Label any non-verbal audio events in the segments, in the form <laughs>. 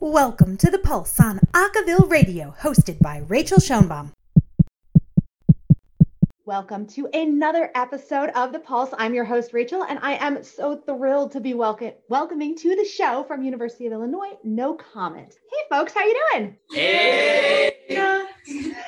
Welcome to The Pulse on Acaville Radio, hosted by Rachel Schoenbaum. Welcome to another episode of The Pulse. I'm your host, Rachel, and I am so thrilled to be welcome- welcoming to the show from University of Illinois, No Comment. Hey, folks, how you doing? Hey! and,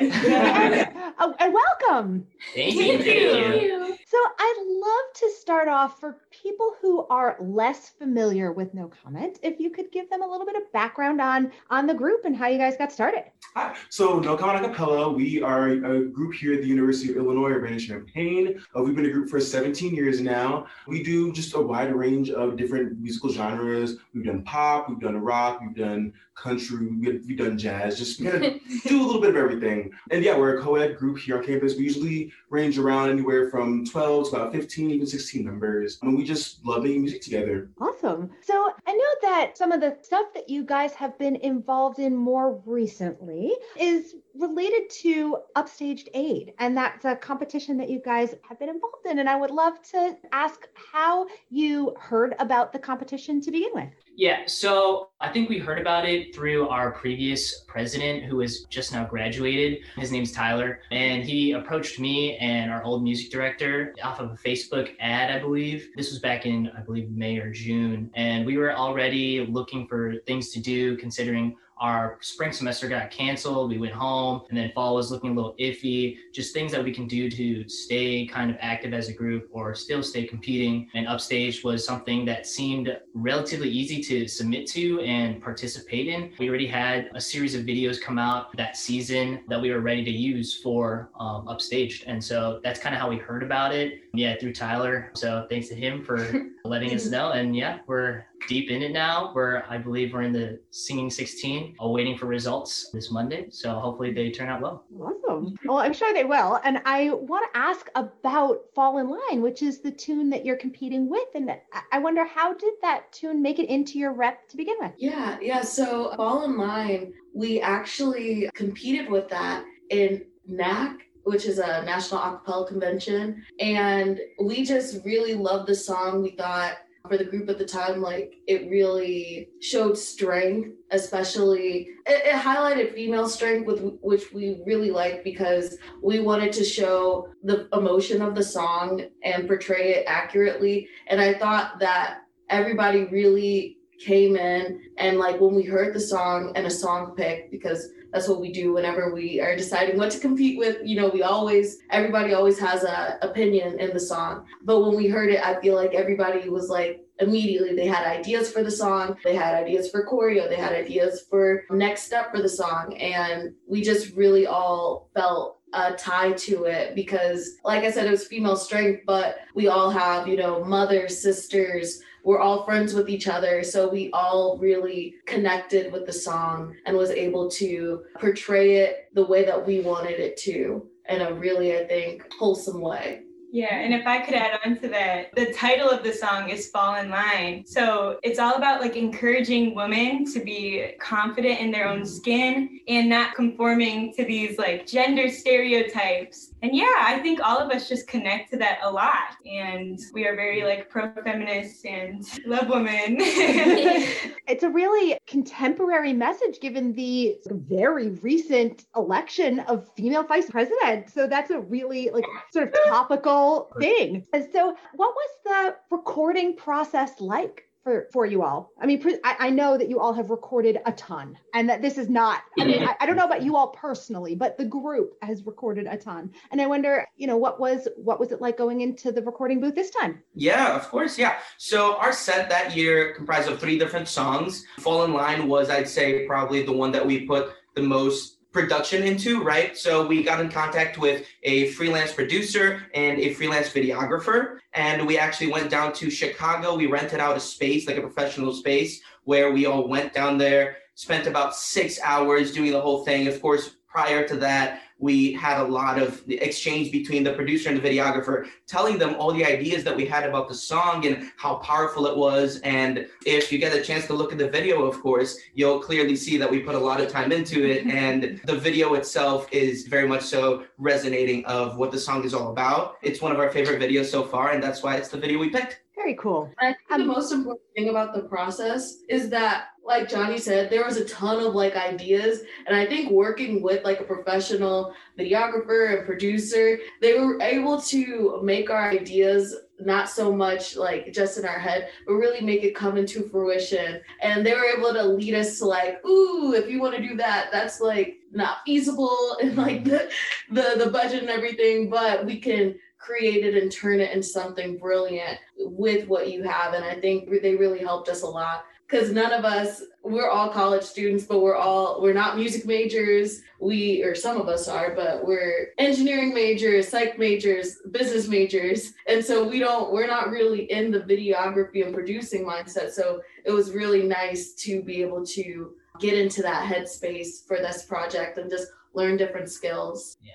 <laughs> oh, and welcome. Thank you. Thank you. So I'd love to start off for people who are less familiar with No Comment, if you could give them a little bit of background on on the group and how you guys got started. Hi. So No Comment Acapella, we are a group here at the University of Illinois Urbana-Champaign. Uh, we've been a group for 17 years now. We do just a wide range of different musical genres. We've done pop, we've done rock, we've done country, we've, we've done jazz, just kind of do a little bit of everything. And yeah, we're a co-ed group here on campus. We usually range around anywhere from 12 to about 15, even 16 members. And we just love making music together. Awesome. So I know that some of the stuff that you guys have been involved in more recently is related to Upstaged Aid. And that's a competition that you guys have been involved in. And I would love to ask how you heard about the competition to begin with. Yeah, so I think we heard about it through our previous president who is just now graduated. His name's Tyler. And he approached me and our old music director off of a Facebook ad, I believe. This was back in, I believe, May or June. And we were already looking for things to do considering our spring semester got canceled. We went home, and then fall was looking a little iffy. Just things that we can do to stay kind of active as a group or still stay competing. And Upstage was something that seemed relatively easy to submit to and participate in. We already had a series of videos come out that season that we were ready to use for um, Upstaged. And so that's kind of how we heard about it. Yeah, through Tyler. So thanks to him for <laughs> letting us know. And yeah, we're deep in it now. We're, I believe, we're in the singing 16, all waiting for results this Monday. So hopefully they turn out well. Awesome. Well, I'm sure they will. And I want to ask about Fall in Line, which is the tune that you're competing with. And I wonder how did that tune make it into your rep to begin with? Yeah, yeah. So Fall in Line, we actually competed with that in NAC which is a national acapella convention. And we just really loved the song. We thought for the group at the time, like it really showed strength, especially it, it, highlighted female strength, with which we really liked because we wanted to show the emotion of the song and portray it accurately. And I thought that everybody really came in and like when we heard the song and a song pick because that's what we do whenever we are deciding what to compete with. You know, we always, everybody always has a opinion in the song. But when we heard it, I feel like everybody was like, immediately they had ideas for the song they had ideas for choreo they had ideas for next step for the song and we just really all felt a tie to it because like i said it was female strength but we all have you know mothers sisters we're all friends with each other. So we all really connected with the song and was able to portray it the way that we wanted it to in a really, I think, wholesome way. Yeah, and if I could add on to that, the title of the song is Fall in Line. So it's all about like encouraging women to be confident in their own skin and not conforming to these like gender stereotypes. And yeah, I think all of us just connect to that a lot. And we are very like pro feminist and love women. <laughs> it's a really contemporary message given the very recent election of female vice president. So that's a really like sort of topical thing. And so, what was the recording process like? For, for you all? I mean I, I know that you all have recorded a ton and that this is not i mean I, I don't know about you all personally but the group has recorded a ton. And i wonder you know what was what was it like going into the recording booth this time? Yeah of course. Yeah. So our set that year comprised of three different songs. Fall in line was i'd say probably the one that we put the most production into, right? So we got in contact with a freelance producer and a freelance videographer. And we actually went down to Chicago. We rented out a space, like a professional space, where we all went down there, spent about six hours doing the whole thing. Of course, prior to that, we had a lot of exchange between the producer and the videographer, telling them all the ideas that we had about the song and how powerful it was. And if you get a chance to look at the video, of course, you'll clearly see that we put a lot of time into it. Mm-hmm. And the video itself is very much so resonating of what the song is all about. It's one of our favorite videos so far, and that's why it's the video we picked. Very cool. I think Um, the most important thing about the process is that, like Johnny said, there was a ton of like ideas, and I think working with like a professional videographer and producer, they were able to make our ideas not so much like just in our head, but really make it come into fruition. And they were able to lead us to like, ooh, if you want to do that, that's like not feasible <laughs> and like the the the budget and everything, but we can create it and turn it into something brilliant with what you have. And I think they really helped us a lot. Because none of us we're all college students but we're all we're not music majors. We or some of us are but we're engineering majors psych majors business majors. And so we don't we're not really in the videography and producing mindset. So it was really nice to be able to get into that headspace for this project and just learn different skills. Yeah.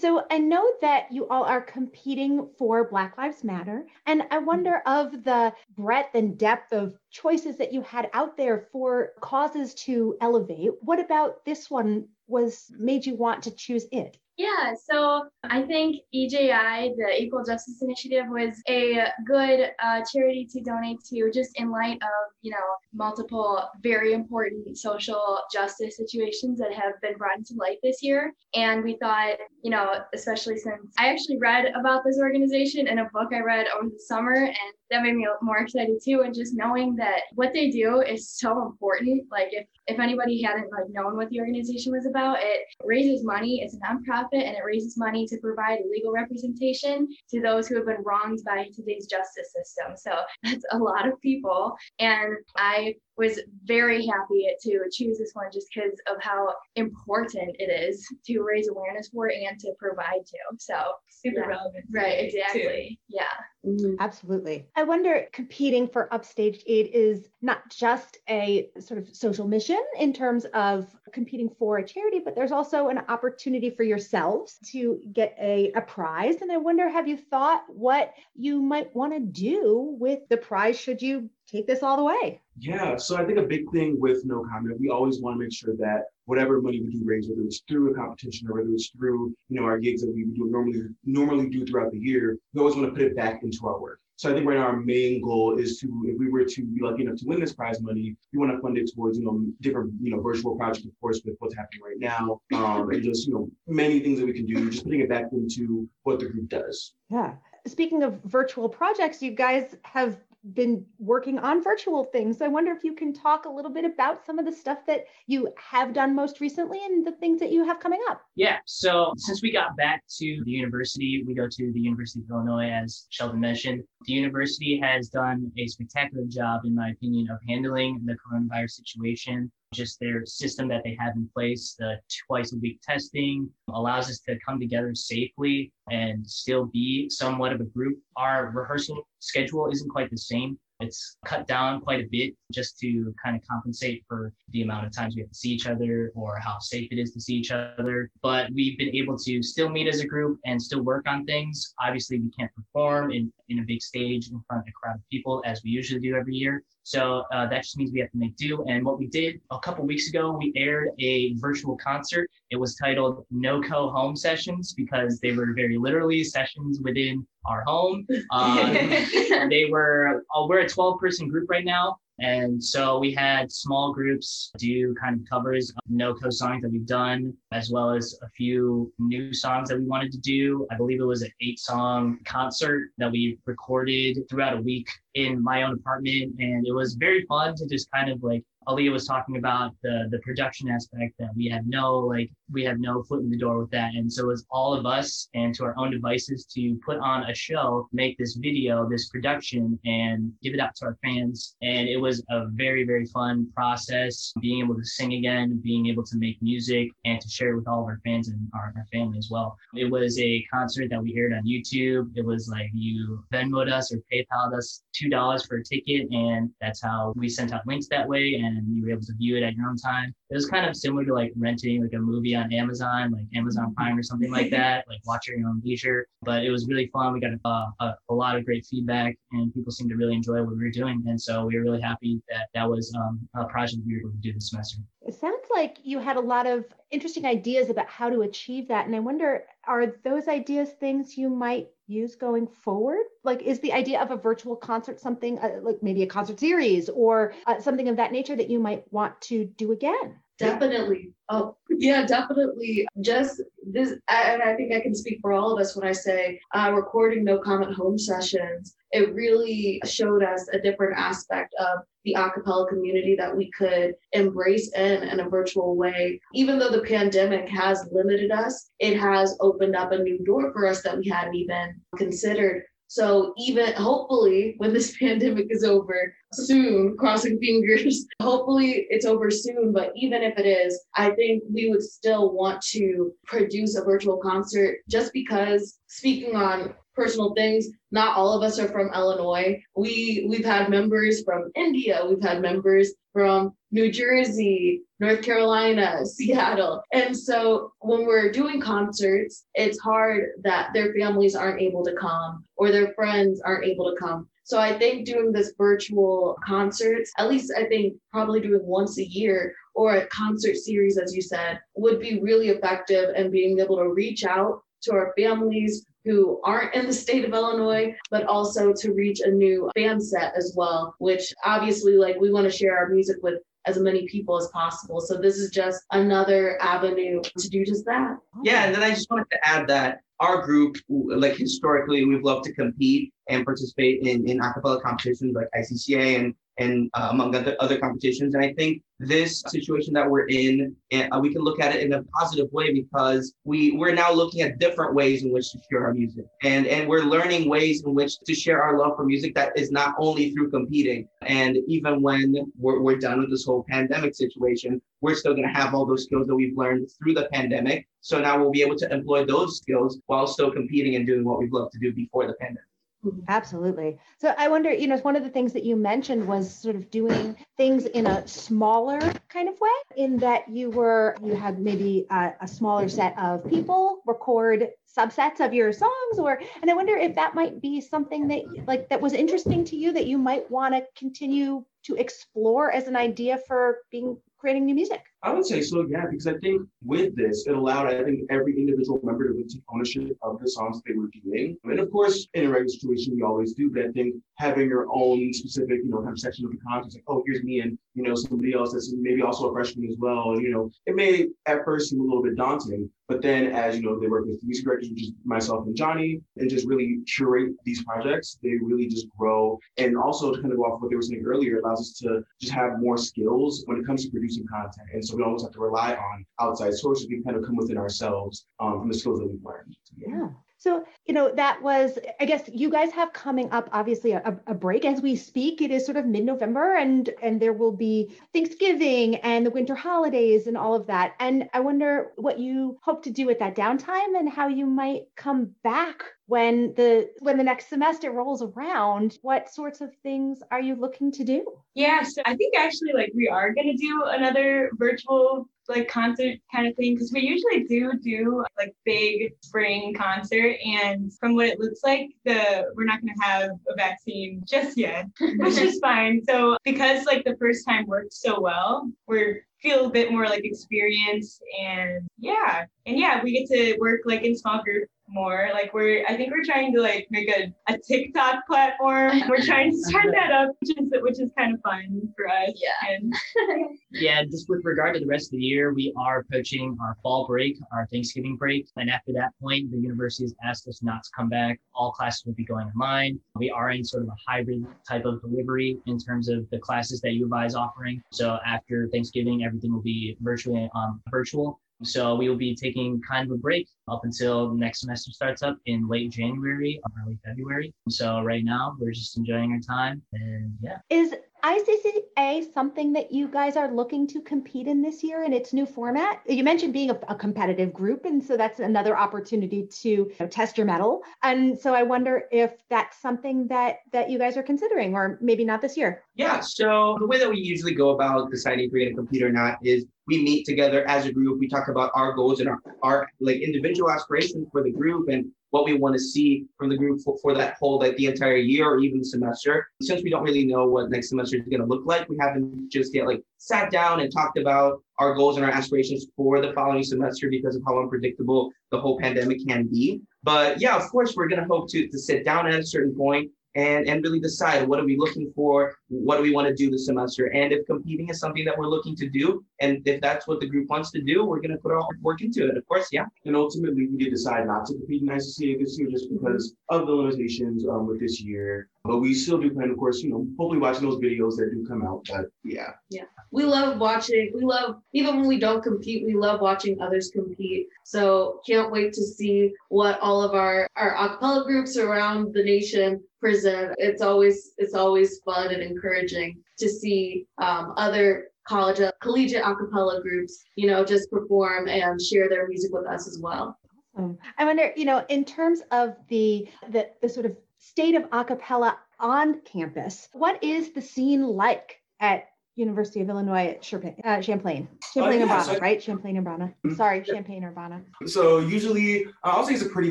So I know that you all are competing for Black Lives Matter. And I wonder mm-hmm. of the breadth and depth of choices that you had out there for causes to elevate. What about this one was made you want to choose it? Yeah, so I think EJI, the Equal Justice Initiative, was a good uh, charity to donate to just in light of, you know, multiple very important social justice situations that have been brought into light this year. And we thought, you know, especially since I actually read about this organization in a book I read over the summer, and that made me more excited too. And just knowing that what they do is so important. Like if if anybody hadn't like known what the organization was about, it raises money. It's a nonprofit and it raises money to provide legal representation to those who have been wronged by today's justice system. So <laughs> that's a lot of people. And I was very happy to choose this one just because of how important it is to raise awareness for and to provide to. So Super Yeah. relevant. right, today, too. exactly. Yeah. Mhm. Absolutely. I wonder competing for Upstaged Aid is not just a sort of social mission in terms of competing for a charity, but there's also an opportunity for yourselves to get a, a prize. And I wonder, have you thought what you might want to do with the prize should you take this all the way? Yeah, so I think a big thing with No Comment, we always want to make sure that whatever money we do raise, whether it's through a competition or whether it's through, you know, our gigs that we do normally normally do throughout the year, we always want to put it back into our work. So I think right now our main goal is to, if we were to be lucky enough to win this prize money, we want to fund it towards, you know, different, you know, virtual projects, of course, with what's happening right now, um, and just, you know, many things that we can do, just putting it back into what the group does. Yeah. Speaking of virtual projects, you guys have been working on virtual things. So I wonder if you can talk a little bit about some of the stuff that you have done most recently and the things that you have coming up. Yeah. So since we got back to the university, we go to the University of Illinois, as Sheldon mentioned. The university has done a spectacular job, in my opinion, of handling the coronavirus situation. Just their system that they have in place, the twice a week testing allows us to come together safely and still be somewhat of a group. Our rehearsal schedule isn't quite the same. It's cut down quite a bit just to kind of compensate for the amount of times we have to see each other or how safe it is to see each other. But we've been able to still meet as a group and still work on things. Obviously, we can't perform in, in a big stage in front of a crowd of people as we usually do every year. So uh, that just means we have to make do. And what we did a couple weeks ago, we aired a virtual concert. It was titled No Co Home Sessions because they were very literally sessions within our home. Um, <laughs> they were uh, we're a 12 person group right now. And so we had small groups do kind of covers of no-co songs that we've done as well as a few new songs that we wanted to do. I believe it was an eight song concert that we recorded throughout a week in my own apartment. And it was very fun to just kind of like Aaliyah was talking about the the production aspect that we had no like we had no foot in the door with that. And so it was all of us and to our own devices to put on a show make this video this production and give it out to our fans. And it was a very very fun process being able to sing again being able to make music and to share it with all of our fans and our, our family as well. It was a concert that we aired on youtube. It was like you venmoed us or paypaled us two dollars for a ticket and that's how we sent out links that way. And you were able to view it at your own time. It was kind of similar to like renting like a movie on amazon like amazon prime or something like that like watch at your own leisure. But it was really fun. We got a, a, a lot of great feedback and people seemed to really enjoy what we were doing. And so we were really happy that that was um, a project we were able to do this semester. It sounds like you had a lot of interesting ideas about how to achieve that. And I wonder, are those ideas things you might use going forward? Like, is the idea of a virtual concert something uh, like maybe a concert series or uh, something of that nature that you might want to do again? Definitely. Oh, yeah, definitely. Just this, and I think I can speak for all of us when I say uh, recording no comment home sessions. It really showed us a different aspect of the acapella community that we could embrace in in a virtual way. Even though the pandemic has limited us, it has opened up a new door for us that we hadn't even considered. So even hopefully when this <laughs> pandemic is over soon, crossing fingers, <laughs> hopefully it's over soon. But even if it is, I think we would still want to produce a virtual concert just because speaking on personal things. Not all of us are from Illinois. We we've had members from India, we've had members from New Jersey, North Carolina, Seattle. And so when we're doing concerts, it's hard that their families aren't able to come or their friends aren't able to come. So I think doing this virtual concerts, at least I think probably doing once a year or a concert series, as you said, would be really effective and being able to reach out to our families, who aren't in the state of Illinois, but also to reach a new fan set as well, which obviously, like, we want to share our music with as many people as possible. So this is just another avenue to do just that. Yeah, and then I just wanted to add that our group, like historically, we've loved to compete and participate in, in acapella competitions like ICCA and and uh, among other, other competitions. And I think this situation that we're in, uh, we can look at it in a positive way because we we're now looking at different ways in which to share our music, and and we're learning ways in which to share our love for music that is not only through competing. And even when we're, we're done with this whole pandemic situation, we're still going to have all those skills that we've learned through the pandemic. So now we'll be able to employ those skills while still competing and doing what we've loved to do before the pandemic. Mm-hmm. Absolutely. So I wonder, you know, one of the things that you mentioned was sort of doing things in a smaller kind of way, in that you were, you had maybe a, a smaller set of people record subsets of your songs or and i wonder if that might be something that like that was interesting to you that you might want to continue to explore as an idea for being creating new music I would say so, yeah, because I think with this, it allowed, I think, every individual member to really take ownership of the songs they were doing. And of course, in a regular situation, we always do, but I think having your own specific, you know, kind of section of the content, like, oh, here's me and, you know, somebody else that's maybe also a freshman as well. And, you know, it may at first seem a little bit daunting, but then as, you know, they work with music directors, which is myself and Johnny, and just really curate these projects, they really just grow. And also to kind of go off what they were saying earlier, allows us to just have more skills when it comes to producing content. And so we almost have to rely on outside sources. We kind of come within ourselves um, from the skills that we've learned. Yeah. So, you know, that was, I guess you guys have coming up, obviously, a, a break as we speak. It is sort of mid-November and and there will be Thanksgiving and the winter holidays and all of that. And I wonder what you hope to do at that downtime and how you might come back when the when the next semester rolls around what sorts of things are you looking to do? Yeah so i think actually like we are going to do another virtual like concert kind of thing because we usually do do like big spring concert and from what it looks like the we're not going to have a vaccine just yet <laughs> which is fine. So because like the first time worked so well we're feel a bit more like experience and yeah. And yeah we get to work like in small group more. Like we're I think we're trying to like make a, a TikTok platform. <laughs> We're trying to start that up, which is which is kind of fun for us. Yeah. And <laughs> yeah, just with regard to the rest of the year, we are approaching our fall break, our Thanksgiving break. And after that point, the university has asked us not to come back. All classes will be going online. We are in sort of a hybrid type of delivery in terms of the classes that U of I is offering. So after Thanksgiving, everything will be virtually um, virtual. So we will be taking kind of a break up until next semester starts up in late January or early February. So right now we're just enjoying our time and yeah. Is ICCA something that you guys are looking to compete in this year in its new format? You mentioned being a, a competitive group, and so that's another opportunity to you know, test your mettle. And so I wonder if that's something that that you guys are considering, or maybe not this year. Yeah. So the way that we usually go about deciding if we're going to compete or not is we meet together as a group. We talk about our goals and our, our like individual aspirations for the group and what we want to see from the group for, for that whole like the entire year or even semester. Since we don't really know what next semester is going to look like, we haven't just yet like sat down and talked about our goals and our aspirations for the following semester because of how unpredictable the whole pandemic can be. But yeah, of course, we're going to hope to, to sit down at a certain point and, and really decide what are we looking for, what do we want to do this semester, and if competing is something that we're looking to do, and if that's what the group wants to do, we're going to put our work into it. Of course, yeah. And ultimately, we did decide not to compete in ICCA this year just because of the limitations um, with this year. But we still do plan, of course, you know, hopefully watching those videos that do come out. But yeah. Yeah. We love watching, we love, even when we don't compete, we love watching others compete. So can't wait to see what all of our, our acapella groups around the nation present. It's always, it's always fun and encouraging to see um, other college, collegiate acapella groups, you know, just perform and share their music with us as well. Um, I wonder, you know, in terms of the, the the sort of state of acapella on campus, what is the scene like at University of Illinois at Champaign, uh, Champlain, Champlain yeah, Urbana, so- right? Champlain Urbana. Mhm. Sorry, Champaign Urbana. So usually, uh, I'll say it's a pretty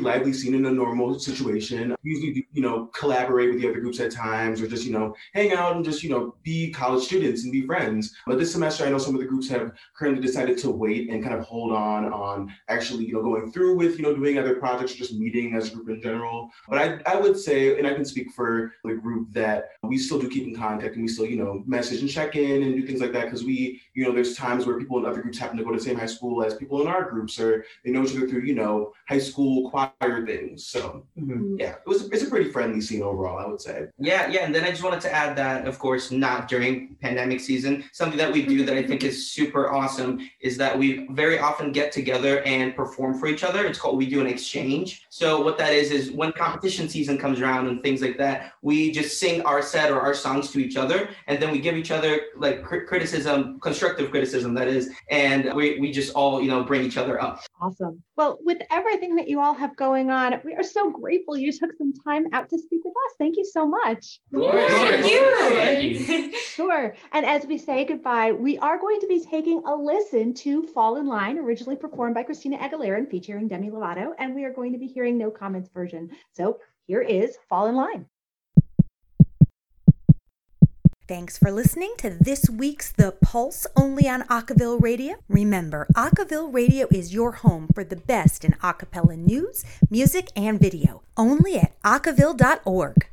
lively scene in a normal situation. Usually, you know, collaborate with the other groups at times, or just you know, hang out and just you know, be college students and be friends. But this semester, I know some of the groups have currently decided to wait and kind of hold on on actually you know going through with you know doing other projects or just meeting as a group in general. But I I would say, and I can speak for the group that we still do keep in contact and we still you know message and check in and do things like that because we you know there's times where people in other groups happen to go to the same high school as people in our groups or they know each other through you know high school choir things so mm-hmm. Mm-hmm. yeah it was it's a pretty friendly scene overall i would say Yeah, yeah. And then I just wanted to add that, of course, not during pandemic season. Something that we do that I think is super awesome is that we very often get together and perform for each other. It's called we do an exchange. So what that is is when competition season comes around and things like that, we just sing our set or our songs to each other, and then we give each other like cri- criticism, constructive criticism, that is, and we we just all you know bring each other up. Awesome. Well, with everything that you all have going on, we are so grateful you took some time out to speak with us. Thank you so much. Thank you. Thank you. Sure. And as we say goodbye, we are going to be taking a listen to Fall in Line, originally performed by Christina Aguilera and featuring Demi Lovato. And we are going to be hearing no comments version. So here is Fall in Line. Thanks for listening to this week's The Pulse only on Acaville Radio. Remember, Acaville Radio is your home for the best in acapella news, music, and video, only at acaville.org.